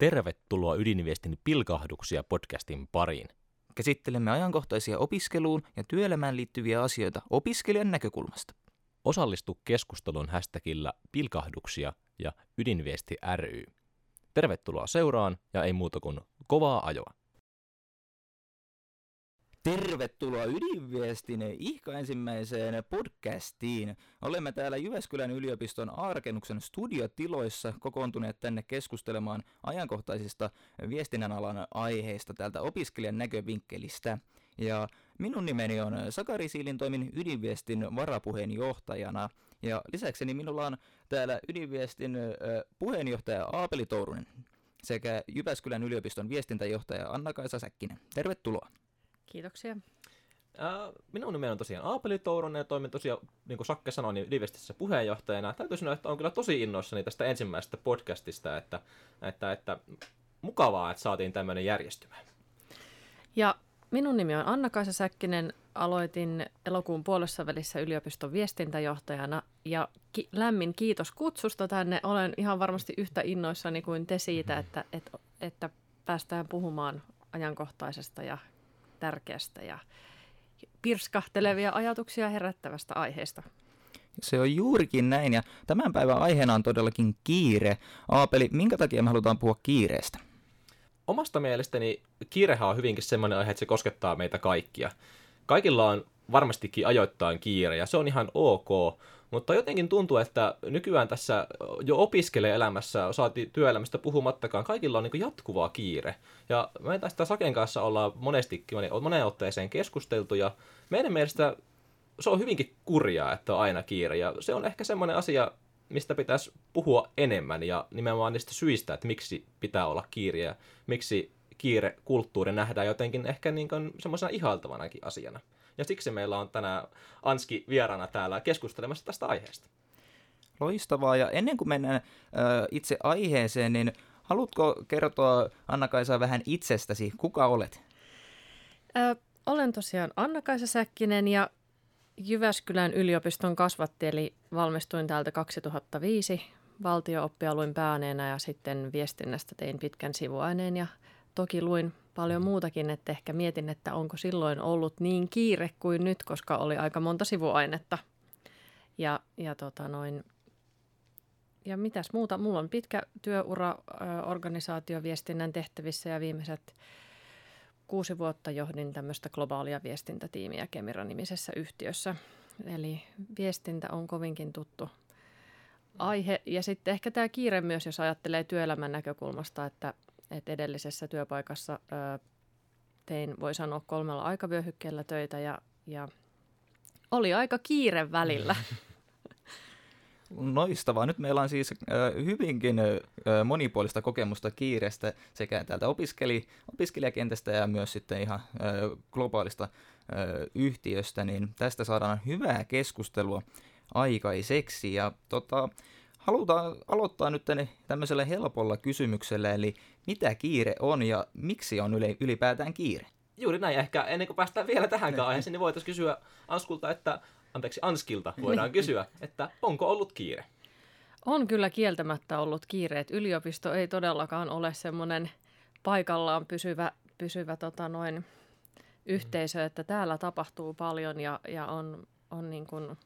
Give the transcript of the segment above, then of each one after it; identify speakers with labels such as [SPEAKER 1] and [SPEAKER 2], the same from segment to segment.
[SPEAKER 1] Tervetuloa Ydinviestin pilkahduksia podcastin pariin.
[SPEAKER 2] Käsittelemme ajankohtaisia opiskeluun ja työelämään liittyviä asioita opiskelijan näkökulmasta.
[SPEAKER 1] Osallistu keskusteluun hashtagillä pilkahduksia ja Ydinviesti ry. Tervetuloa seuraan ja ei muuta kuin kovaa ajoa.
[SPEAKER 2] Tervetuloa Ydinviestin ihka ensimmäiseen podcastiin. Olemme täällä Jyväskylän yliopiston Arkennuksen studiotiloissa kokoontuneet tänne keskustelemaan ajankohtaisista viestinnän alan aiheista täältä opiskelijan näkövinkkelistä. Ja minun nimeni on Sakari Siilin, toimin Ydinviestin varapuheenjohtajana. Ja lisäkseni minulla on täällä Ydinviestin puheenjohtaja Aapeli Tourunen sekä Jyväskylän yliopiston viestintäjohtaja Anna-Kaisa Säkkinen. Tervetuloa.
[SPEAKER 3] Kiitoksia.
[SPEAKER 1] minun nimeni on tosiaan Aapeli Tourunen ja toimin tosiaan, niin kuin Sakke sanoi, niin Livestissä puheenjohtajana. Täytyy sanoa, että on kyllä tosi innoissani tästä ensimmäisestä podcastista, että, että, että mukavaa, että saatiin tämmöinen järjestymään.
[SPEAKER 3] Ja minun nimi on Anna-Kaisa Säkkinen. Aloitin elokuun puolessa välissä yliopiston viestintäjohtajana ja ki- lämmin kiitos kutsusta tänne. Olen ihan varmasti yhtä innoissani kuin te siitä, että, että, että päästään puhumaan ajankohtaisesta ja tärkeästä ja pirskahtelevia ajatuksia herättävästä aiheesta.
[SPEAKER 2] Se on juurikin näin, ja tämän päivän aiheena on todellakin kiire. Aapeli, minkä takia me halutaan puhua kiireestä?
[SPEAKER 1] Omasta mielestäni kiirehän on hyvinkin semmoinen aihe, että se koskettaa meitä kaikkia. Kaikilla on varmastikin ajoittain kiire, ja se on ihan ok, mutta jotenkin tuntuu, että nykyään tässä jo opiskelee-elämässä, saati työelämästä puhumattakaan, kaikilla on niin jatkuvaa kiire. Ja me tästä Saken kanssa ollaan monestikin, moneen otteeseen keskusteltu, ja meidän mielestä se on hyvinkin kurjaa, että on aina kiire. Ja se on ehkä semmoinen asia, mistä pitäisi puhua enemmän, ja nimenomaan niistä syistä, että miksi pitää olla kiire, ja miksi kiire-kulttuuri nähdään jotenkin ehkä niin semmoisena ihaltavanakin asiana. Ja siksi meillä on tänään Anski vieraana täällä keskustelemassa tästä aiheesta.
[SPEAKER 2] Loistavaa. Ja ennen kuin mennään äh, itse aiheeseen, niin haluatko kertoa Anna-Kaisa vähän itsestäsi? Kuka olet?
[SPEAKER 3] Ö, olen tosiaan Anna-Kaisa Säkkinen ja Jyväskylän yliopiston kasvatti, eli valmistuin täältä 2005 valtio-oppia luin pääaineena ja sitten viestinnästä tein pitkän sivuaineen ja toki luin paljon muutakin, että ehkä mietin, että onko silloin ollut niin kiire kuin nyt, koska oli aika monta sivuainetta. Ja, ja tota noin, ja mitäs muuta? Mulla on pitkä työura organisaatioviestinnän tehtävissä ja viimeiset kuusi vuotta johdin tämmöistä globaalia viestintätiimiä Kemira-nimisessä yhtiössä. Eli viestintä on kovinkin tuttu aihe. Ja sitten ehkä tämä kiire myös, jos ajattelee työelämän näkökulmasta, että että edellisessä työpaikassa ö, tein, voi sanoa, kolmella aikavyöhykkeellä töitä ja, ja oli aika kiire välillä.
[SPEAKER 2] Noistavaa. Nyt meillä on siis hyvinkin monipuolista kokemusta kiireestä sekä täältä opiskeli, opiskelijakentästä ja myös sitten ihan globaalista yhtiöstä, niin tästä saadaan hyvää keskustelua aikaiseksi. Ja tota, halutaan aloittaa nyt tämmöisellä helpolla kysymyksellä, eli mitä kiire on ja miksi on ylipäätään kiire?
[SPEAKER 1] Juuri näin. Ehkä ennen kuin päästään vielä tähän aiheeseen, niin voitaisiin kysyä Anskulta, että, anteeksi Anskilta voidaan kysyä, että onko ollut kiire?
[SPEAKER 3] On kyllä kieltämättä ollut kiire. yliopisto ei todellakaan ole semmoinen paikallaan pysyvä, pysyvä tota noin, yhteisö, että täällä tapahtuu paljon ja, ja on, on niin kuin,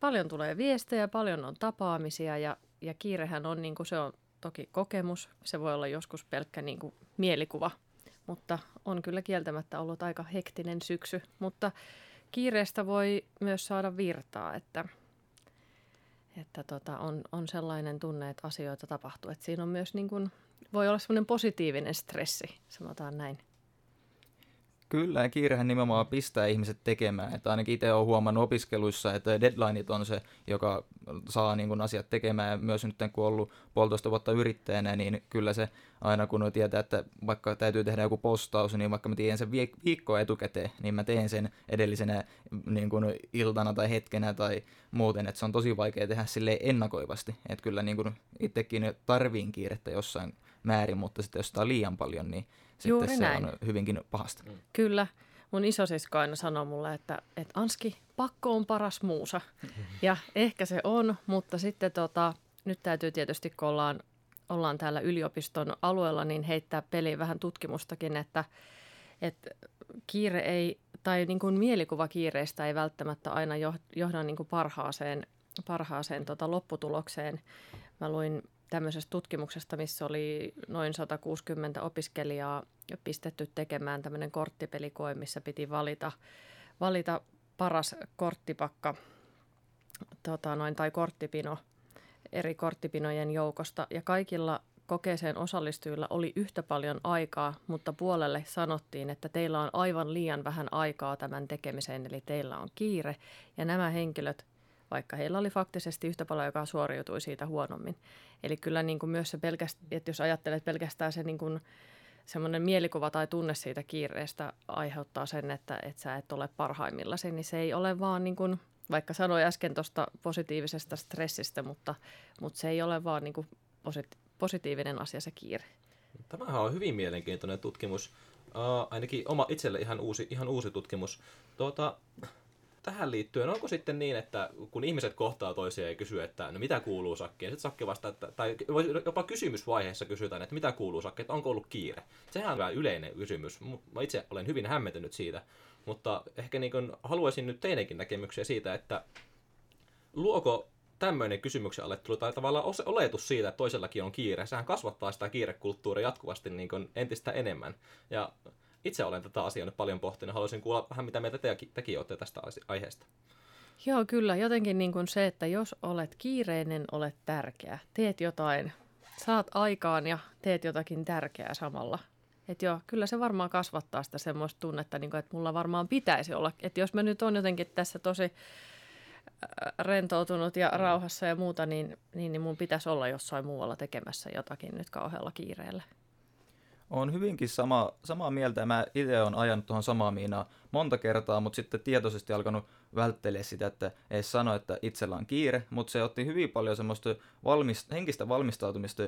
[SPEAKER 3] paljon tulee viestejä, paljon on tapaamisia ja, ja kiirehän on, niin kuin se on toki kokemus, se voi olla joskus pelkkä niin kuin mielikuva, mutta on kyllä kieltämättä ollut aika hektinen syksy, mutta kiireestä voi myös saada virtaa, että, että tota, on, on sellainen tunne, että asioita tapahtuu, että siinä on myös niin kuin, voi olla semmoinen positiivinen stressi, sanotaan näin.
[SPEAKER 2] Kyllä, ja kiirehän nimenomaan pistää ihmiset tekemään. Että ainakin itse olen huomannut opiskeluissa, että deadlineit on se, joka saa niin kuin asiat tekemään. Ja myös nyt kun on ollut puolitoista vuotta yrittäjänä, niin kyllä se aina kun tietää, että vaikka täytyy tehdä joku postaus, niin vaikka mä tiedän sen viikkoa etukäteen, niin mä teen sen edellisenä niin kuin iltana tai hetkenä tai muuten. Että se on tosi vaikea tehdä sille ennakoivasti. Että kyllä niin kuin itsekin tarviin kiirettä jossain määrin, mutta sitten jos sitä on liian paljon, niin Juuri sitten näin. se on hyvinkin pahasta. Mm.
[SPEAKER 3] Kyllä. Mun isosisko aina sanoo mulle, että, että Anski, pakko on paras muusa. Ja ehkä se on, mutta sitten tota, nyt täytyy tietysti, kun ollaan ollaan täällä yliopiston alueella, niin heittää peliin vähän tutkimustakin, että, että kiire ei, tai niin kuin mielikuva kiireistä ei välttämättä aina johda niin kuin parhaaseen, parhaaseen tota lopputulokseen. Mä luin tämmöisestä tutkimuksesta, missä oli noin 160 opiskelijaa pistetty tekemään tämmöinen korttipelikoe, missä piti valita, valita paras korttipakka tota noin, tai korttipino eri korttipinojen joukosta. Ja kaikilla kokeeseen osallistujilla oli yhtä paljon aikaa, mutta puolelle sanottiin, että teillä on aivan liian vähän aikaa tämän tekemiseen, eli teillä on kiire. Ja nämä henkilöt, vaikka heillä oli faktisesti yhtä paljon aikaa, suoriutui siitä huonommin. Eli kyllä niin kuin myös se pelkästään, että jos ajattelet pelkästään se niin kuin semmoinen mielikuva tai tunne siitä kiireestä aiheuttaa sen, että, että sä et ole parhaimmillasi, niin se ei ole vaan niin kuin, vaikka sanoin äsken tuosta positiivisesta stressistä, mutta, mutta se ei ole vaan niin kuin posit- positiivinen asia se kiire.
[SPEAKER 1] Tämähän on hyvin mielenkiintoinen tutkimus. Uh, ainakin oma itselle ihan uusi, ihan uusi tutkimus. Tuota, tähän liittyen, onko sitten niin, että kun ihmiset kohtaa toisiaan ja kysyy, että no mitä kuuluu Sakkiin, sitten Sakki vastaa, että, tai jopa kysymysvaiheessa kysytään, että mitä kuuluu Sakki, että onko ollut kiire. Sehän on yleinen kysymys. Mä itse olen hyvin hämmentynyt siitä, mutta ehkä niin kuin haluaisin nyt teidänkin näkemyksiä siitä, että luoko tämmöinen kysymyksen alettu tai tavallaan oletus siitä, että toisellakin on kiire, sehän kasvattaa sitä kiirekulttuuria jatkuvasti niin kuin entistä enemmän. Ja itse olen tätä asiaa nyt paljon pohtinut. Haluaisin kuulla vähän, mitä mieltä te, tekin olette tästä aiheesta.
[SPEAKER 3] Joo, kyllä. Jotenkin niin kuin se, että jos olet kiireinen, olet tärkeä. Teet jotain, saat aikaan ja teet jotakin tärkeää samalla. Että joo, kyllä se varmaan kasvattaa sitä semmoista tunnetta, niin kuin, että mulla varmaan pitäisi olla. Että jos mä nyt on jotenkin tässä tosi äh, rentoutunut ja rauhassa ja muuta, niin, niin, niin mun pitäisi olla jossain muualla tekemässä jotakin nyt kauhealla kiireellä.
[SPEAKER 2] On hyvinkin sama, samaa mieltä ja mä itse olen ajanut tuohon samaa miinaa monta kertaa, mutta sitten tietoisesti alkanut välttelee sitä, että ei sano, että itsellä on kiire, mutta se otti hyvin paljon semmoista valmist, henkistä valmistautumista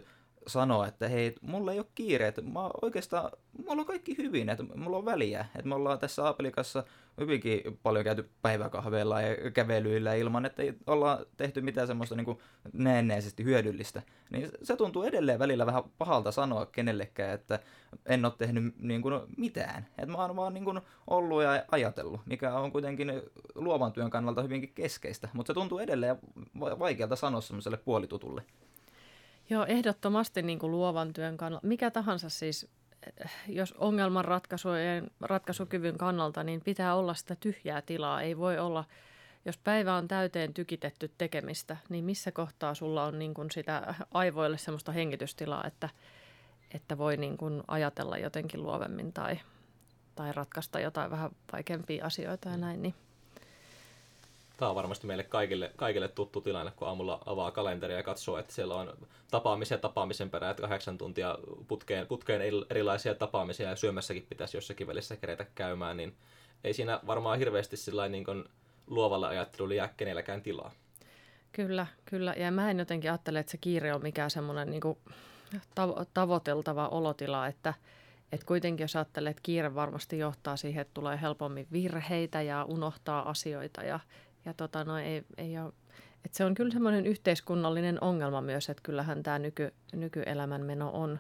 [SPEAKER 2] sanoa, että hei, mulla ei ole kiire, että mä oikeastaan, mulla on kaikki hyvin, että mulla on väliä, että me ollaan tässä Aapelikassa hyvinkin paljon käyty päiväkahveilla ja kävelyillä ilman, että ei olla tehty mitään semmoista niin näennäisesti hyödyllistä. Niin se tuntuu edelleen välillä vähän pahalta sanoa kenellekään, että en ole tehnyt niin kuin mitään. Että mä oon vaan niin kuin ollut ja ajatellut, mikä on kuitenkin luovan työn kannalta hyvinkin keskeistä. Mutta se tuntuu edelleen vaikealta sanoa semmoiselle puolitutulle.
[SPEAKER 3] Joo, ehdottomasti niin kuin luovan työn kannalta. Mikä tahansa siis, eh, jos ongelman ratkaisukyvyn kannalta, niin pitää olla sitä tyhjää tilaa. Ei voi olla, jos päivä on täyteen tykitetty tekemistä, niin missä kohtaa sulla on niin kuin sitä aivoille semmoista hengitystilaa, että, että voi niin kuin ajatella jotenkin luovemmin tai, tai ratkaista jotain vähän vaikeampia asioita ja näin. Niin
[SPEAKER 1] Tämä on varmasti meille kaikille, kaikille tuttu tilanne, kun aamulla avaa kalenteria ja katsoo, että siellä on tapaamisia tapaamisen perään, että kahdeksan tuntia putkeen, putkeen erilaisia tapaamisia ja syömässäkin pitäisi jossakin välissä kerätä käymään, niin ei siinä varmaan hirveästi niin kuin luovalla ajattelulla jää kenelläkään tilaa.
[SPEAKER 3] Kyllä, kyllä. Ja mä en jotenkin ajattele, että se kiire on mikään semmoinen niin tavo- tavoiteltava olotila, että, että kuitenkin jos ajattelee, että kiire varmasti johtaa siihen, että tulee helpommin virheitä ja unohtaa asioita ja, ja tota, no, ei, ei ole, että se on kyllä semmoinen yhteiskunnallinen ongelma myös, että kyllähän tämä nyky, nykyelämänmeno on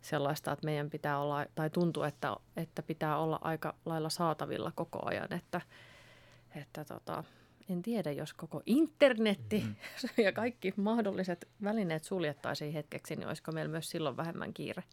[SPEAKER 3] sellaista, että meidän pitää olla, tai tuntuu, että, että pitää olla aika lailla saatavilla koko ajan, että, että tota, en tiedä, jos koko internetti mm-hmm. ja kaikki mahdolliset välineet suljettaisiin hetkeksi, niin olisiko meillä myös silloin vähemmän kiire?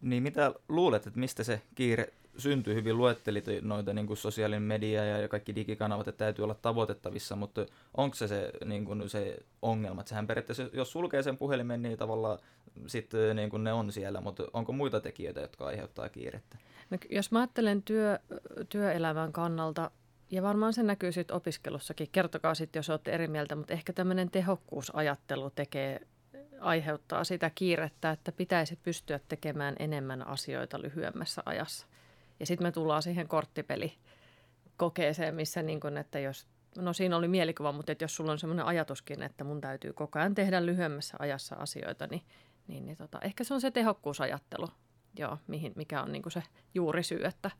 [SPEAKER 2] Niin mitä luulet, että mistä se kiire syntyy? Hyvin luettelit noita niin kuin sosiaalinen media ja kaikki digikanavat, että täytyy olla tavoitettavissa, mutta onko se se, niin kuin se ongelma? Että sehän periaatteessa, jos sulkee sen puhelimen, niin tavallaan sitten niin kuin ne on siellä, mutta onko muita tekijöitä, jotka aiheuttaa kiirettä?
[SPEAKER 3] No, jos mä ajattelen työ, työelämän kannalta, ja varmaan se näkyy sitten opiskelussakin. Kertokaa sitten, jos olette eri mieltä, mutta ehkä tämmöinen tehokkuusajattelu tekee aiheuttaa sitä kiirettä, että pitäisi pystyä tekemään enemmän asioita lyhyemmässä ajassa. Ja sitten me tullaan siihen korttipelikokeeseen, missä niin kun, että jos, no siinä oli mielikuva, mutta että jos sulla on semmoinen ajatuskin, että mun täytyy koko ajan tehdä lyhyemmässä ajassa asioita, niin, niin, niin tota, ehkä se on se tehokkuusajattelu, joo, mihin, mikä on niin se juurisyy, että,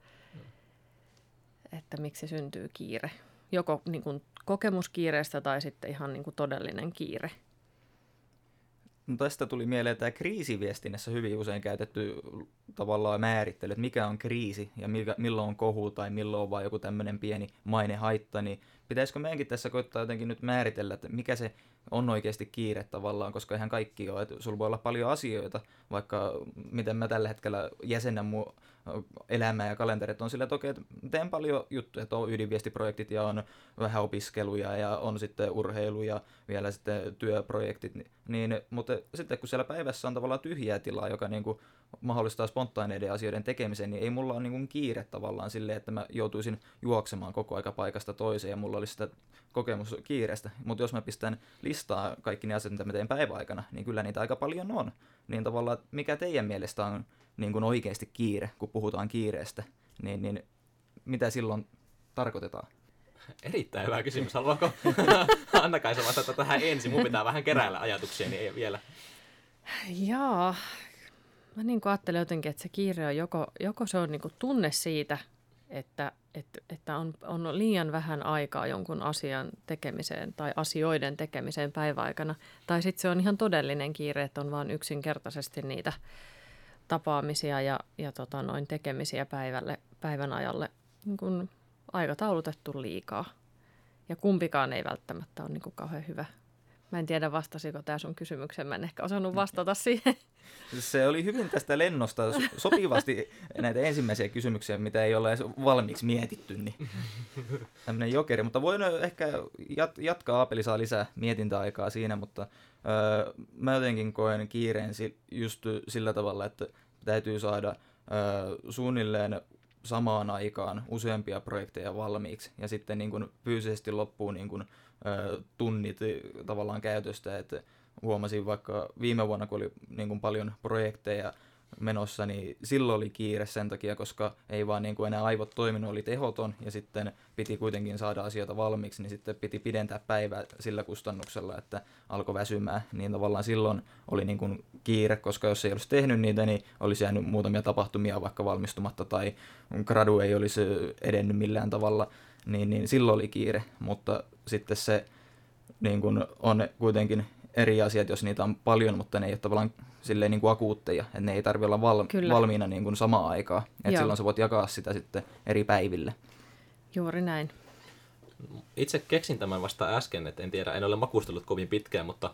[SPEAKER 3] että miksi syntyy kiire. Joko niin kuin kokemuskiireestä tai sitten ihan niin todellinen kiire
[SPEAKER 2] No tästä tuli mieleen tämä kriisiviestinnässä hyvin usein käytetty tavallaan määrittely, että mikä on kriisi ja mikä, milloin on kohu tai milloin on vain joku tämmöinen pieni mainehaitta, niin pitäisikö meidänkin tässä koittaa jotenkin nyt määritellä, että mikä se on oikeasti kiire tavallaan, koska ihan kaikki ole, että sulla voi olla paljon asioita, vaikka miten mä tällä hetkellä jäsennän mun elämää ja kalenterit on sillä toki, että teen paljon juttuja, että on ydinviestiprojektit ja on vähän opiskeluja ja on sitten urheilu ja vielä sitten työprojektit, niin, mutta sitten kun siellä päivässä on tavallaan tyhjää tilaa, joka niin kuin mahdollistaa spontaaneiden asioiden tekemisen, niin ei mulla ole niin kiire tavallaan silleen, että mä joutuisin juoksemaan koko aika paikasta toiseen ja mulla olisi sitä kokemus kiireestä. Mutta jos mä pistän listaa kaikki ne asiat, mitä mä teen päiväaikana, niin kyllä niitä aika paljon on. Niin tavallaan, mikä teidän mielestä on niin kuin oikeasti kiire, kun puhutaan kiireestä, niin, niin mitä silloin tarkoitetaan?
[SPEAKER 1] Erittäin hyvä kysymys. Haluatko Anna-Kaisa vastata tähän ensin? Mun pitää vähän keräillä ajatuksia, niin ei vielä.
[SPEAKER 3] Jaa, mä niin ajattelen jotenkin, että se kiire on joko, joko se on niin tunne siitä, että, että, että on, on liian vähän aikaa jonkun asian tekemiseen tai asioiden tekemiseen päiväaikana. Tai sitten se on ihan todellinen kiire, että on vain yksinkertaisesti niitä tapaamisia ja, ja tota noin tekemisiä päivälle, päivän ajalle niin kuin aikataulutettu liikaa. Ja kumpikaan ei välttämättä ole niin kuin kauhean hyvä. Mä en tiedä, vastasiko tämä sun kysymykseen. Mä en ehkä osannut vastata siihen.
[SPEAKER 2] Se oli hyvin tästä lennosta sopivasti näitä ensimmäisiä kysymyksiä, mitä ei ole valmiiksi mietitty. Niin tämmöinen jokeri, mutta voin ehkä jat- jatkaa. Apeli saa lisää mietintäaikaa siinä, mutta öö, mä jotenkin koen kiireen just sillä tavalla, että täytyy saada öö, suunnilleen samaan aikaan useampia projekteja valmiiksi ja sitten niin kuin fyysisesti loppuu niin kuin, ö, tunnit tavallaan käytöstä, että huomasin vaikka viime vuonna, kun oli niin kuin paljon projekteja menossa, niin silloin oli kiire sen takia, koska ei vaan niin kuin enää aivot toiminut, oli tehoton ja sitten piti kuitenkin saada asioita valmiiksi, niin sitten piti pidentää päivää sillä kustannuksella, että alkoi väsymään, niin tavallaan silloin oli niin kuin kiire, koska jos ei olisi tehnyt niitä, niin olisi jäänyt muutamia tapahtumia vaikka valmistumatta tai gradu ei olisi edennyt millään tavalla, niin, niin silloin oli kiire, mutta sitten se niin kuin on kuitenkin eri asiat, jos niitä on paljon, mutta ne ei ole tavallaan silleen niin kuin akuutteja, että ne ei tarvitse olla val- valmiina niin kuin samaan aikaan. Että silloin sä voit jakaa sitä sitten eri päiville.
[SPEAKER 3] Juuri näin.
[SPEAKER 1] Itse keksin tämän vasta äsken, että en tiedä, en ole makustellut kovin pitkään, mutta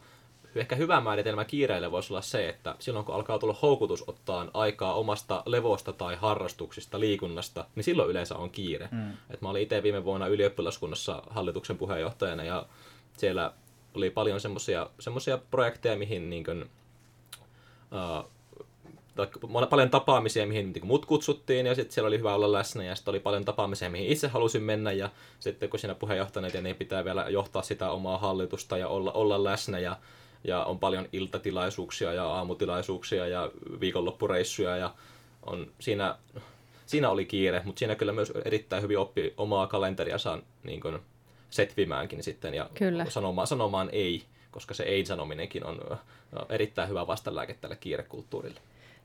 [SPEAKER 1] ehkä hyvä määritelmä kiireille voisi olla se, että silloin kun alkaa tulla houkutus ottaa aikaa omasta levosta tai harrastuksista, liikunnasta, niin silloin yleensä on kiire. Mm. Et mä olin itse viime vuonna ylioppilaskunnassa hallituksen puheenjohtajana ja siellä oli paljon semmoisia projekteja, mihin niin kuin, uh, paljon tapaamisia, mihin niin mut kutsuttiin, ja sitten siellä oli hyvä olla läsnä, ja sitten oli paljon tapaamisia, mihin itse halusin mennä, ja sitten kun siinä puheenjohtajana, niin pitää vielä johtaa sitä omaa hallitusta ja olla, olla läsnä, ja, ja on paljon iltatilaisuuksia ja aamutilaisuuksia ja viikonloppureissuja, ja on siinä, siinä oli kiire, mutta siinä kyllä myös erittäin hyvin oppi omaa kalenteriansa niin kuin, setvimäänkin sitten ja Kyllä. Sanomaan, sanomaan ei, koska se ei-sanominenkin on erittäin hyvä vastalääke tälle kiirekulttuurille.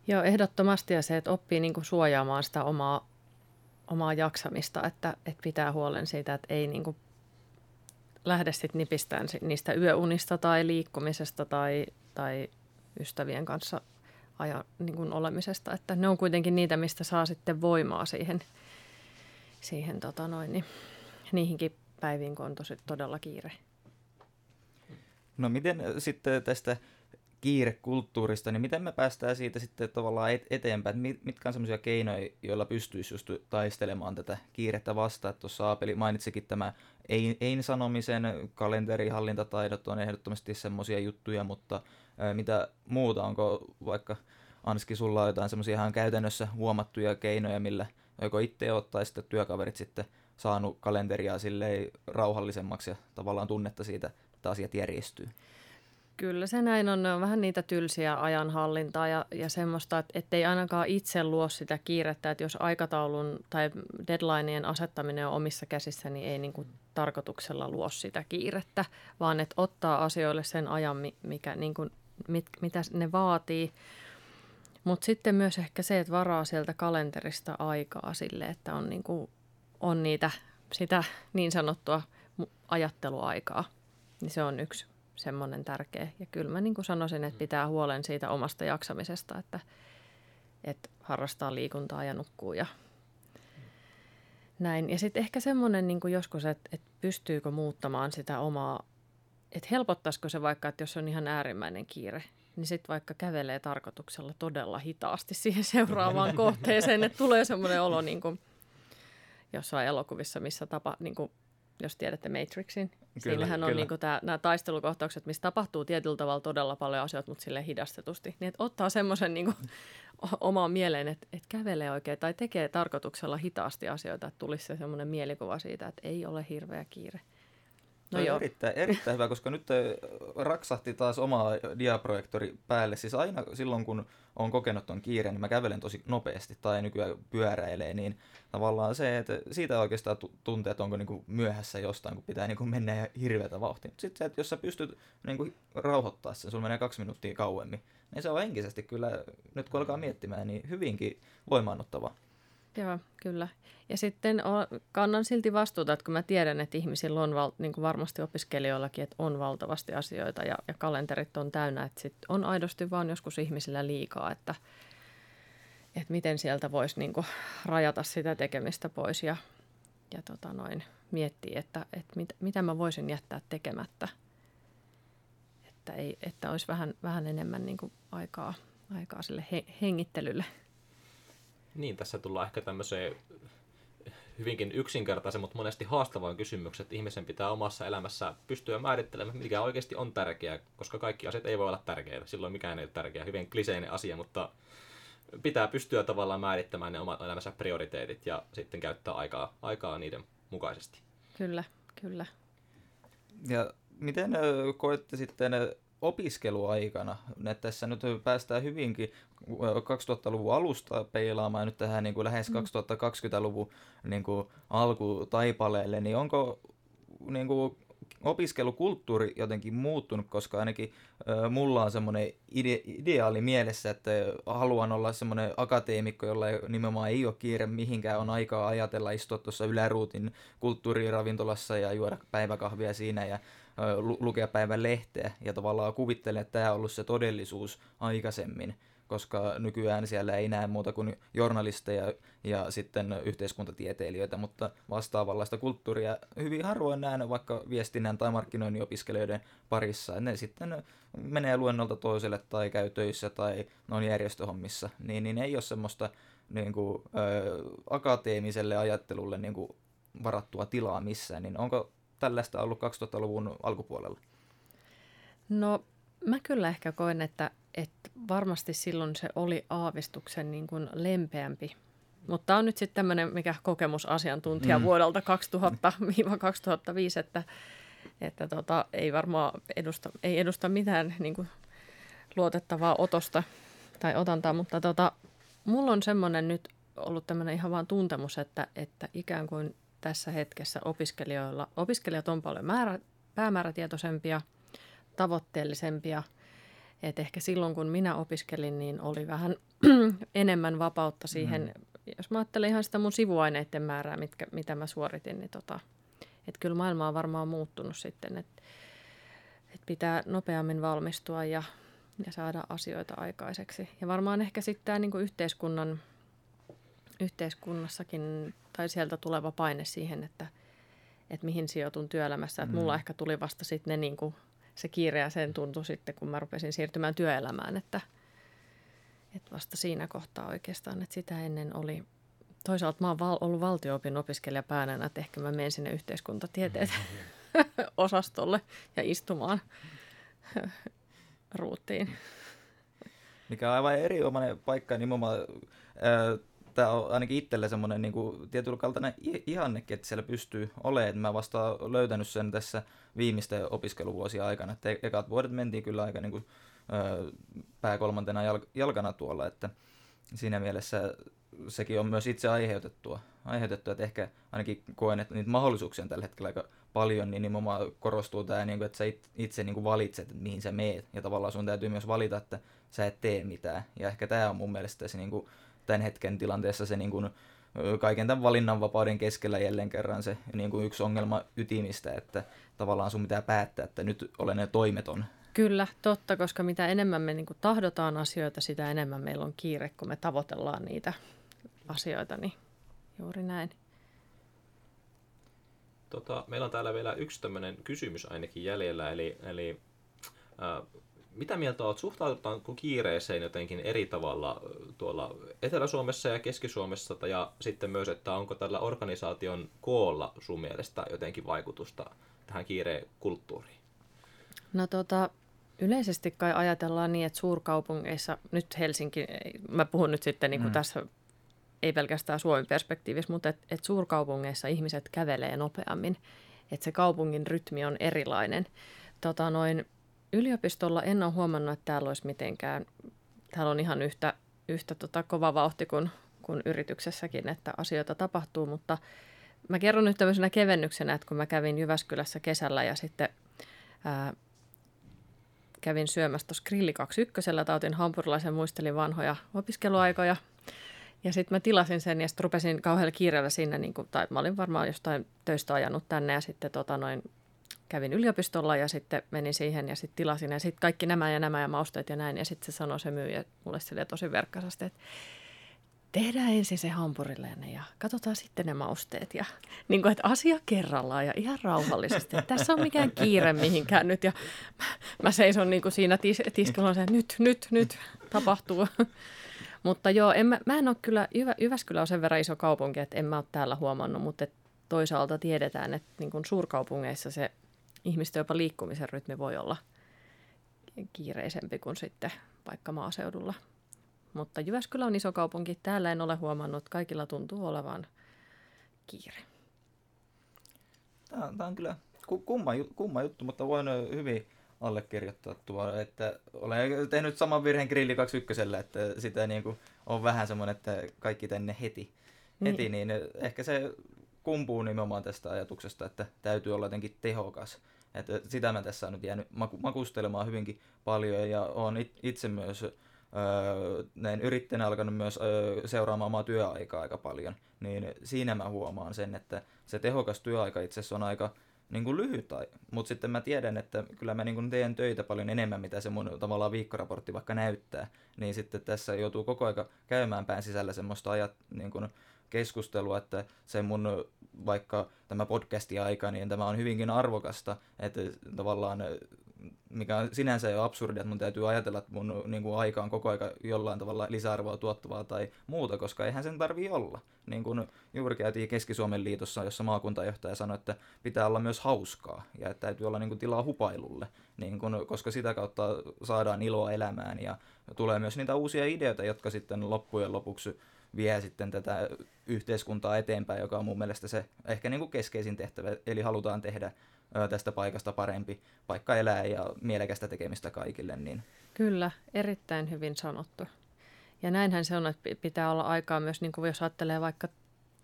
[SPEAKER 3] Joo, ehdottomasti ja se, että oppii niin kuin suojaamaan sitä omaa, omaa jaksamista, että, että pitää huolen siitä, että ei niin kuin lähde sitten nipistään niistä yöunista tai liikkumisesta tai, tai ystävien kanssa ajan niin kuin olemisesta. Että ne on kuitenkin niitä, mistä saa sitten voimaa siihen, siihen tota noin, niin, niihinkin päiviin, kun on tosi, todella kiire.
[SPEAKER 2] No miten äh, sitten tästä kiirekulttuurista, niin miten me päästään siitä sitten tavallaan eteenpäin, mitkä on semmoisia keinoja, joilla pystyisi just taistelemaan tätä kiirettä vastaan. Tuossa Aapeli mainitsikin tämä ei-sanomisen kalenterihallintataidot on ehdottomasti semmoisia juttuja, mutta ää, mitä muuta, onko vaikka Anski, sulla on jotain semmoisia ihan käytännössä huomattuja keinoja, millä joko itse ottaa sitten työkaverit sitten saanut kalenteria silleen rauhallisemmaksi ja tavallaan tunnetta siitä, että asiat järjestyy.
[SPEAKER 3] Kyllä se näin on. Ne on vähän niitä tylsiä ajanhallintaa ja, ja semmoista, että ettei ainakaan itse luo sitä kiirettä, että jos aikataulun tai deadlineien asettaminen on omissa käsissä, niin ei niin kuin tarkoituksella luo sitä kiirettä, vaan että ottaa asioille sen ajan, mikä, niin kuin, mit, mitä ne vaatii. Mutta sitten myös ehkä se, että varaa sieltä kalenterista aikaa sille, että on niin kuin on niitä, sitä niin sanottua ajatteluaikaa, niin se on yksi, semmoinen tärkeä. Ja kyllä mä niin kuin sanoisin, että pitää huolen siitä omasta jaksamisesta, että, että harrastaa liikuntaa ja nukkuu ja näin. Ja sitten ehkä semmoinen niin joskus, että, että pystyykö muuttamaan sitä omaa, että helpottaisiko se vaikka, että jos on ihan äärimmäinen kiire, niin sitten vaikka kävelee tarkoituksella todella hitaasti siihen seuraavaan kohteeseen, että tulee semmoinen olo niin kuin jossain elokuvissa, missä tapa, niin kuin jos tiedätte Matrixin. Kyllä, Siinähän on niin nämä taistelukohtaukset, missä tapahtuu tietyllä tavalla todella paljon asioita, mutta sille hidastetusti. Niin että ottaa semmoisen niin omaan mieleen, että, että kävelee oikein tai tekee tarkoituksella hitaasti asioita, että tulisi se semmoinen mielikuva siitä, että ei ole hirveä kiire.
[SPEAKER 2] No joo. Erittäin, erittäin hyvä, koska nyt raksahti taas oma diaprojektori päälle. Siis aina silloin, kun on kokenut ton kiireen, niin mä kävelen tosi nopeasti tai nykyään pyöräilee, niin tavallaan se, että siitä oikeastaan tuntee, että onko niinku myöhässä jostain, kun pitää niinku mennä hirveätä vauhtia. Sitten se, että jos sä pystyt niinku rauhoittaa sen, sulla menee kaksi minuuttia kauemmin, niin se on henkisesti kyllä, nyt kun alkaa miettimään, niin hyvinkin voimaannuttavaa.
[SPEAKER 3] Joo, kyllä. Ja sitten kannan silti vastuuta, että kun mä tiedän, että ihmisillä on val, niin kuin varmasti opiskelijoillakin, että on valtavasti asioita ja, ja kalenterit on täynnä, että sit on aidosti vaan joskus ihmisillä liikaa, että, että miten sieltä voisi niin kuin rajata sitä tekemistä pois ja, ja tota noin, miettiä, että, että mit, mitä mä voisin jättää tekemättä, että, ei, että olisi vähän, vähän enemmän niin kuin aikaa, aikaa sille he, hengittelylle.
[SPEAKER 1] Niin, tässä tullaan ehkä tämmöiseen hyvinkin yksinkertaisen, mutta monesti haastavaan kysymyksen, että ihmisen pitää omassa elämässä pystyä määrittelemään, mikä oikeasti on tärkeää, koska kaikki asiat ei voi olla tärkeitä. Silloin mikään ei ole tärkeää. Hyvin kliseinen asia, mutta pitää pystyä tavallaan määrittämään ne omat elämänsä prioriteetit ja sitten käyttää aikaa, aikaa niiden mukaisesti.
[SPEAKER 3] Kyllä, kyllä.
[SPEAKER 2] Ja miten koette sitten opiskeluaikana. että tässä nyt päästään hyvinkin 2000-luvun alusta peilaamaan nyt tähän niin kuin lähes 2020-luvun mm. niin kuin alkutaipaleelle, niin onko niin kuin opiskelukulttuuri jotenkin muuttunut, koska ainakin ö, mulla on semmoinen ide- ideaali mielessä, että haluan olla semmoinen akateemikko, jolla ei, nimenomaan ei ole kiire mihinkään, on aikaa ajatella istua tuossa yläruutin kulttuuriravintolassa ja juoda päiväkahvia siinä ja lukea päivän lehteä ja tavallaan kuvittelen, että tämä on ollut se todellisuus aikaisemmin, koska nykyään siellä ei näe muuta kuin journalisteja ja sitten yhteiskuntatieteilijöitä, mutta vastaavanlaista kulttuuria hyvin harvoin näen vaikka viestinnän tai markkinoinnin opiskelijoiden parissa. Ne sitten menee luennolta toiselle tai käy töissä tai on järjestöhommissa, niin, niin ei ole semmoista niin kuin, ö, akateemiselle ajattelulle niin kuin, varattua tilaa missään, niin onko tällaista ollut 2000-luvun alkupuolella?
[SPEAKER 3] No mä kyllä ehkä koen, että, että varmasti silloin se oli aavistuksen niin kuin lempeämpi. Mutta tämä on nyt sitten tämmöinen mikä kokemusasiantuntija mm. vuodelta 2000-2005, että, että tota, ei varmaan edusta, ei edusta mitään niin kuin luotettavaa otosta tai otantaa, mutta tota, mulla on semmoinen nyt ollut tämmöinen ihan vaan tuntemus, että, että ikään kuin tässä hetkessä opiskelijoilla. Opiskelijat on paljon määrä, päämäärätietoisempia, tavoitteellisempia. Et ehkä silloin, kun minä opiskelin, niin oli vähän enemmän vapautta siihen. Mm. Jos mä ajattelen ihan sitä mun sivuaineiden määrää, mitkä, mitä mä suoritin, niin tota, että kyllä maailma on varmaan muuttunut sitten, että et pitää nopeammin valmistua ja, ja saada asioita aikaiseksi. Ja varmaan ehkä sitten tämä niin yhteiskunnan, yhteiskunnassakin tai sieltä tuleva paine siihen, että, että mihin sijoitun työelämässä. Että mulla mm. ehkä tuli vasta sitten ne niin kuin, se kiire ja sen tuntui sitten, kun mä rupesin siirtymään työelämään, että, että vasta siinä kohtaa oikeastaan, että sitä ennen oli, toisaalta mä oon val, ollut valtio-opin opiskelija päänä, että ehkä mä menen sinne yhteiskuntatieteet osastolle ja istumaan ruutiin.
[SPEAKER 2] Mikä on aivan erinomainen paikka nimenomaan tämä on ainakin itselle semmoinen niin kuin, tietyllä kaltainen ihannekin, että siellä pystyy olemaan. Mä vasta löytänyt sen tässä viimeisten opiskeluvuosien aikana. Että e-, ekat vuodet mentiin kyllä aika niin kuin, pää kolmantena jalkana tuolla, että siinä mielessä sekin on myös itse aiheutettua, aiheutettua että ehkä ainakin koen, että niitä mahdollisuuksia on tällä hetkellä aika paljon, niin nimenomaan korostuu tämä, niin kuin, että sä itse niin kuin valitset, että mihin sä meet, ja tavallaan sun täytyy myös valita, että sä et tee mitään, ja ehkä tämä on mun mielestä se niin kuin, tämän hetken tilanteessa se niin kuin, kaiken tämän valinnanvapauden keskellä jälleen kerran se niin kuin yksi ongelma ytimistä, että tavallaan sun pitää päättää, että nyt olen ne toimeton.
[SPEAKER 3] Kyllä, totta, koska mitä enemmän me niin kuin tahdotaan asioita, sitä enemmän meillä on kiire, kun me tavoitellaan niitä asioita, niin juuri näin.
[SPEAKER 1] Tota, meillä on täällä vielä yksi tämmöinen kysymys ainakin jäljellä, eli, eli äh, mitä mieltä olet, suhtaudutaanko kiireeseen jotenkin eri tavalla tuolla Etelä-Suomessa ja Keski-Suomessa, ja sitten myös, että onko tällä organisaation koolla sun mielestä jotenkin vaikutusta tähän kiireen kulttuuriin?
[SPEAKER 3] No tota, yleisesti kai ajatellaan niin, että suurkaupungeissa, nyt Helsinki, mä puhun nyt sitten niin kuin mm. tässä ei pelkästään Suomen perspektiivissä, mutta että et suurkaupungeissa ihmiset kävelee nopeammin, että se kaupungin rytmi on erilainen. Tota noin, yliopistolla en ole huomannut, että täällä olisi mitenkään, täällä on ihan yhtä, yhtä tota kova vauhti kuin, kuin yrityksessäkin, että asioita tapahtuu, mutta mä kerron nyt tämmöisenä kevennyksenä, että kun mä kävin Jyväskylässä kesällä ja sitten ää, kävin syömässä tuossa Grilli 21, tai otin hampurilaisen, muistelin vanhoja opiskeluaikoja. Ja sitten mä tilasin sen ja sitten rupesin kauhealla kiireellä sinne, niin kuin, tai mä olin varmaan jostain töistä ajanut tänne ja sitten tota noin, kävin yliopistolla ja sitten menin siihen ja sitten tilasin ja sitten kaikki nämä ja nämä ja mausteet ja näin. Ja sitten se sanoi se myyjä mulle sille tosi verkkaisesti, että tehdään ensin se hampurilainen ja katsotaan sitten ne mausteet. Ja niin kuin, että asia kerrallaan ja ihan rauhallisesti. Tässä on mikään kiire mihinkään nyt. Ja mä, mä seison niin kuin siinä tis, tiskalla että nyt, nyt, nyt tapahtuu. mutta joo, en mä, mä en ole kyllä, Jyvä, Jyväskylä on sen verran iso kaupunki, että en mä ole täällä huomannut, mutta toisaalta tiedetään, että niin kuin suurkaupungeissa se ihmisten jopa liikkumisen rytmi voi olla kiireisempi kuin sitten vaikka maaseudulla. Mutta Jyväskylä on iso kaupunki. Täällä en ole huomannut, että kaikilla tuntuu olevan kiire.
[SPEAKER 2] Tämä on, tämä on kyllä kumma, kumma juttu, mutta voin hyvin allekirjoittaa tuo, että olen tehnyt saman virheen Grilli 21, että sitä niin kuin on vähän semmoinen, että kaikki tänne heti, niin. heti niin ehkä se kumpuu nimenomaan tästä ajatuksesta, että täytyy olla jotenkin tehokas. Että sitä mä tässä on nyt jäänyt maku- makustelemaan hyvinkin paljon ja olen itse myös öö, näin yrittäjänä alkanut myös öö, seuraamaan omaa työaikaa aika paljon, niin siinä mä huomaan sen, että se tehokas työaika itse asiassa on aika niin kuin lyhyt, mutta sitten mä tiedän, että kyllä mä niin kuin teen töitä paljon enemmän, mitä se mun tavallaan viikkoraportti vaikka näyttää, niin sitten tässä joutuu koko aika käymään pään sisällä semmoista ajat, niin kuin keskustelua, että se mun vaikka tämä podcasti aika, niin tämä on hyvinkin arvokasta, että tavallaan mikä on sinänsä jo absurdi, että mun täytyy ajatella, että mun niin kuin, aika on koko aika jollain tavalla lisäarvoa tuottavaa tai muuta, koska eihän sen tarvii olla. Niin kuin juuri käytiin Keski-Suomen liitossa, jossa maakuntajohtaja sanoi, että pitää olla myös hauskaa ja että täytyy olla niin kuin, tilaa hupailulle, niin kuin, koska sitä kautta saadaan iloa elämään ja tulee myös niitä uusia ideoita, jotka sitten loppujen lopuksi vie sitten tätä yhteiskuntaa eteenpäin, joka on mun mielestä se ehkä niin kuin keskeisin tehtävä, eli halutaan tehdä tästä paikasta parempi paikka elää ja mielekästä tekemistä kaikille. Niin.
[SPEAKER 3] Kyllä, erittäin hyvin sanottu. Ja näinhän se on, että pitää olla aikaa myös, niin kuin jos ajattelee vaikka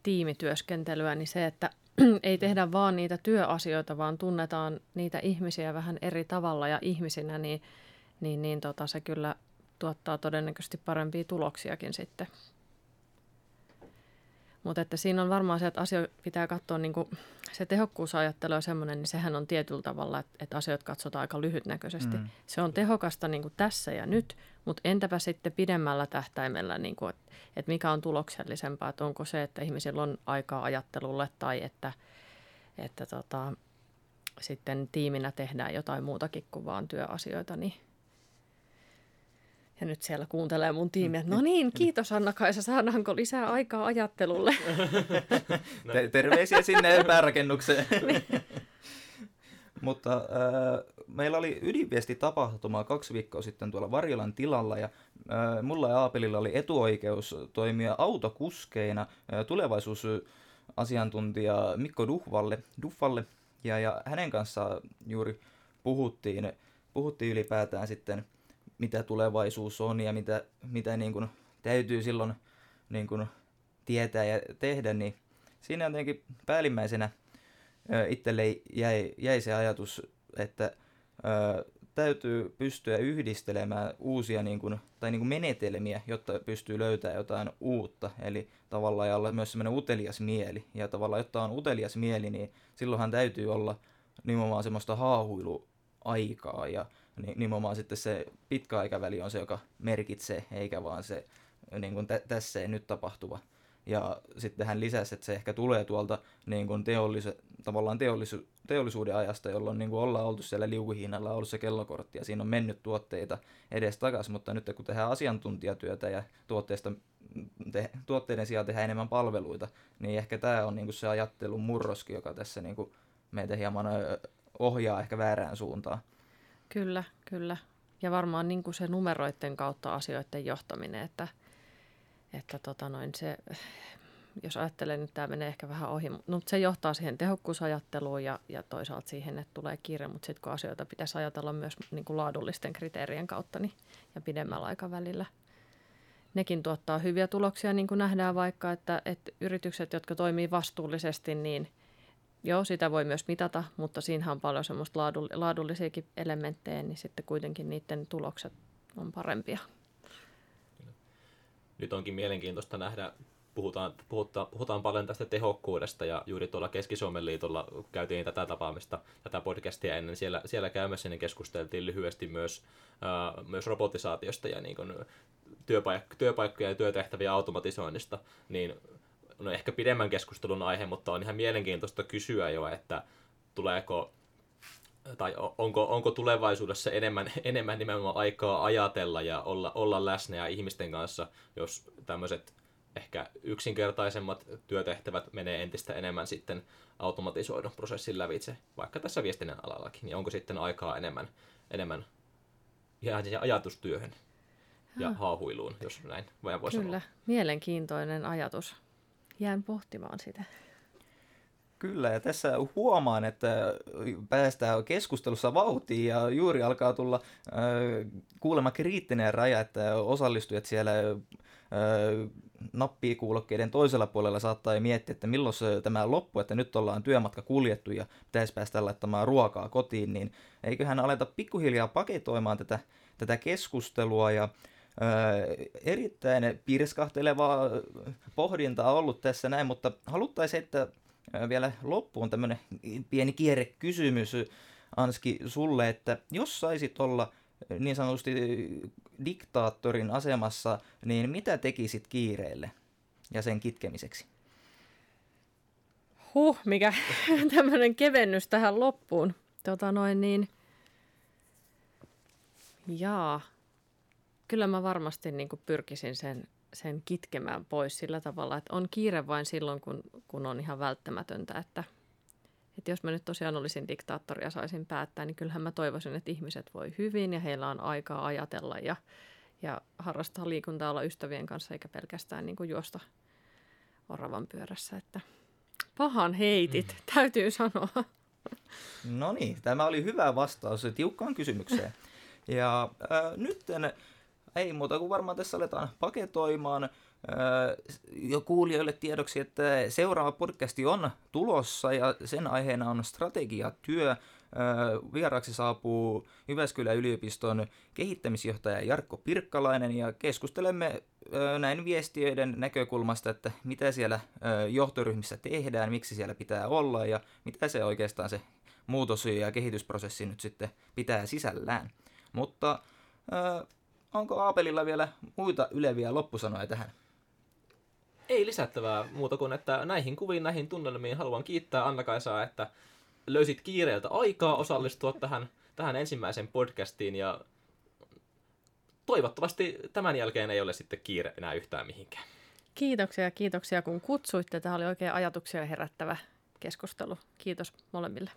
[SPEAKER 3] tiimityöskentelyä, niin se, että ei tehdä vaan niitä työasioita, vaan tunnetaan niitä ihmisiä vähän eri tavalla ja ihmisinä, niin, niin, niin tota, se kyllä tuottaa todennäköisesti parempia tuloksiakin sitten. Mutta että siinä on varmaan se, että asioita pitää katsoa, niin kuin, se tehokkuusajattelu on semmoinen, niin sehän on tietyllä tavalla, että, että asioita katsotaan aika lyhytnäköisesti. Mm. Se on tehokasta niin kuin tässä ja nyt, mutta entäpä sitten pidemmällä tähtäimellä, niin kuin, että, että mikä on tuloksellisempaa, että onko se, että ihmisillä on aikaa ajattelulle tai että, että tota, sitten tiiminä tehdään jotain muutakin kuin vaan työasioita, niin ja nyt siellä kuuntelee mun tiimi, että no niin, kiitos Anna-Kaisa, saadaanko lisää aikaa ajattelulle?
[SPEAKER 2] Terveisiä sinne päärakennukseen. Mutta äh, meillä oli ydinviesti-tapahtuma kaksi viikkoa sitten tuolla Varjolan tilalla ja äh, mulla ja Aapelilla oli etuoikeus toimia autokuskeina äh, tulevaisuusasiantuntija Mikko Duhvalle, Duffalle ja, ja hänen kanssaan juuri puhuttiin, puhuttiin ylipäätään sitten – mitä tulevaisuus on ja mitä, mitä niin kuin täytyy silloin niin kuin tietää ja tehdä, niin siinä jotenkin päällimmäisenä itselle jäi, jäi se ajatus, että täytyy pystyä yhdistelemään uusia niin kuin, tai niin kuin menetelmiä, jotta pystyy löytämään jotain uutta. Eli tavallaan olla myös semmoinen utelias mieli. Ja tavallaan, jotta on utelias mieli, niin silloinhan täytyy olla nimenomaan semmoista haahuiluaikaa ja nimenomaan sitten se pitkä aikaväli on se, joka merkitsee, eikä vaan se niin kuin tä- tässä nyt tapahtuva. Ja sitten hän lisäsi, että se ehkä tulee tuolta niin kuin teollisu- tavallaan teollisu- teollisuuden ajasta, jolloin niin kuin ollaan oltu siellä liukuhinnalla, ollut se kellokortti ja siinä on mennyt tuotteita edes takaisin, mutta nyt kun tehdään asiantuntijatyötä ja tuotteista, te, tuotteiden sijaan tehdään enemmän palveluita, niin ehkä tämä on niin kuin se ajattelun murroskin, joka tässä niin kuin meitä hieman ohjaa ehkä väärään suuntaan.
[SPEAKER 3] Kyllä, kyllä. Ja varmaan niin kuin se numeroiden kautta asioiden johtaminen, että, että tota noin se, jos ajattelen, että tämä menee ehkä vähän ohi, mutta se johtaa siihen tehokkuusajatteluun ja, ja toisaalta siihen, että tulee kiire, mutta sitten kun asioita pitäisi ajatella myös niin kuin laadullisten kriteerien kautta niin, ja pidemmällä aikavälillä, nekin tuottaa hyviä tuloksia, niin kuin nähdään vaikka, että, että yritykset, jotka toimii vastuullisesti, niin – Joo, sitä voi myös mitata, mutta siinä on paljon semmoista laadullisiakin elementtejä, niin sitten kuitenkin niiden tulokset on parempia.
[SPEAKER 1] Nyt onkin mielenkiintoista nähdä, puhutaan, puhutaan, puhutaan paljon tästä tehokkuudesta ja juuri tuolla Keski-Suomen liitolla käytiin tätä tapaamista, tätä podcastia ennen. Siellä, siellä käymässä, niin keskusteltiin lyhyesti myös, äh, myös robotisaatiosta ja niin kuin työpaik- työpaikkoja ja työtehtäviä automatisoinnista, niin no ehkä pidemmän keskustelun aihe, mutta on ihan mielenkiintoista kysyä jo, että tuleeko tai onko, onko tulevaisuudessa enemmän, enemmän nimenomaan aikaa ajatella ja olla, olla läsnä ja ihmisten kanssa, jos tämmöiset ehkä yksinkertaisemmat työtehtävät menee entistä enemmän sitten automatisoidun prosessin lävitse, vaikka tässä viestinnän alallakin, niin onko sitten aikaa enemmän, enemmän ihan ajatustyöhön ja haahuiluun, jos näin
[SPEAKER 3] Kyllä, sanoa. mielenkiintoinen ajatus jään pohtimaan sitä.
[SPEAKER 2] Kyllä, ja tässä huomaan, että päästään keskustelussa vauhtiin ja juuri alkaa tulla äh, kuulemma kriittinen raja, että osallistujat siellä äh, nappiikuulokkeiden toisella puolella saattaa miettiä, että milloin se, tämä loppu, että nyt ollaan työmatka kuljettu ja pitäisi päästä laittamaan ruokaa kotiin, niin eiköhän aleta pikkuhiljaa paketoimaan tätä, tätä keskustelua ja erittäin pirskahtelevaa pohdintaa ollut tässä näin, mutta haluttaisiin, että vielä loppuun tämmöinen pieni kierrekysymys, Anski, sulle, että jos saisit olla niin sanotusti diktaattorin asemassa, niin mitä tekisit kiireelle ja sen kitkemiseksi?
[SPEAKER 3] Huh, mikä tämmöinen kevennys tähän loppuun. Tota noin niin, jaa, kyllä mä varmasti niin kuin pyrkisin sen, sen kitkemään pois sillä tavalla, että on kiire vain silloin, kun, kun on ihan välttämätöntä, että, että jos mä nyt tosiaan olisin diktaattori ja saisin päättää, niin kyllähän mä toivoisin, että ihmiset voi hyvin ja heillä on aikaa ajatella ja, ja harrastaa liikuntaa olla ystävien kanssa eikä pelkästään niin kuin juosta oravan pyörässä, että pahan heitit, mm. täytyy sanoa.
[SPEAKER 2] No niin, tämä oli hyvä vastaus tiukkaan kysymykseen. Ja äh, nyt ei muuta kuin varmaan tässä aletaan paketoimaan. Jo kuulijoille tiedoksi, että seuraava podcasti on tulossa ja sen aiheena on strategiatyö. Vieraaksi saapuu Jyväskylän yliopiston kehittämisjohtaja Jarkko Pirkkalainen ja keskustelemme näin viestiöiden näkökulmasta, että mitä siellä johtoryhmissä tehdään, miksi siellä pitää olla ja mitä se oikeastaan se muutos- ja kehitysprosessi nyt sitten pitää sisällään. Mutta onko Aapelilla vielä muita yleviä loppusanoja tähän?
[SPEAKER 1] Ei lisättävää muuta kuin, että näihin kuviin, näihin tunnelmiin haluan kiittää Anna-Kaisaa, että löysit kiireeltä aikaa osallistua tähän, tähän ensimmäiseen podcastiin ja toivottavasti tämän jälkeen ei ole sitten kiire enää yhtään mihinkään.
[SPEAKER 3] Kiitoksia kiitoksia kun kutsuitte. Tämä oli oikein ajatuksia herättävä keskustelu. Kiitos molemmille.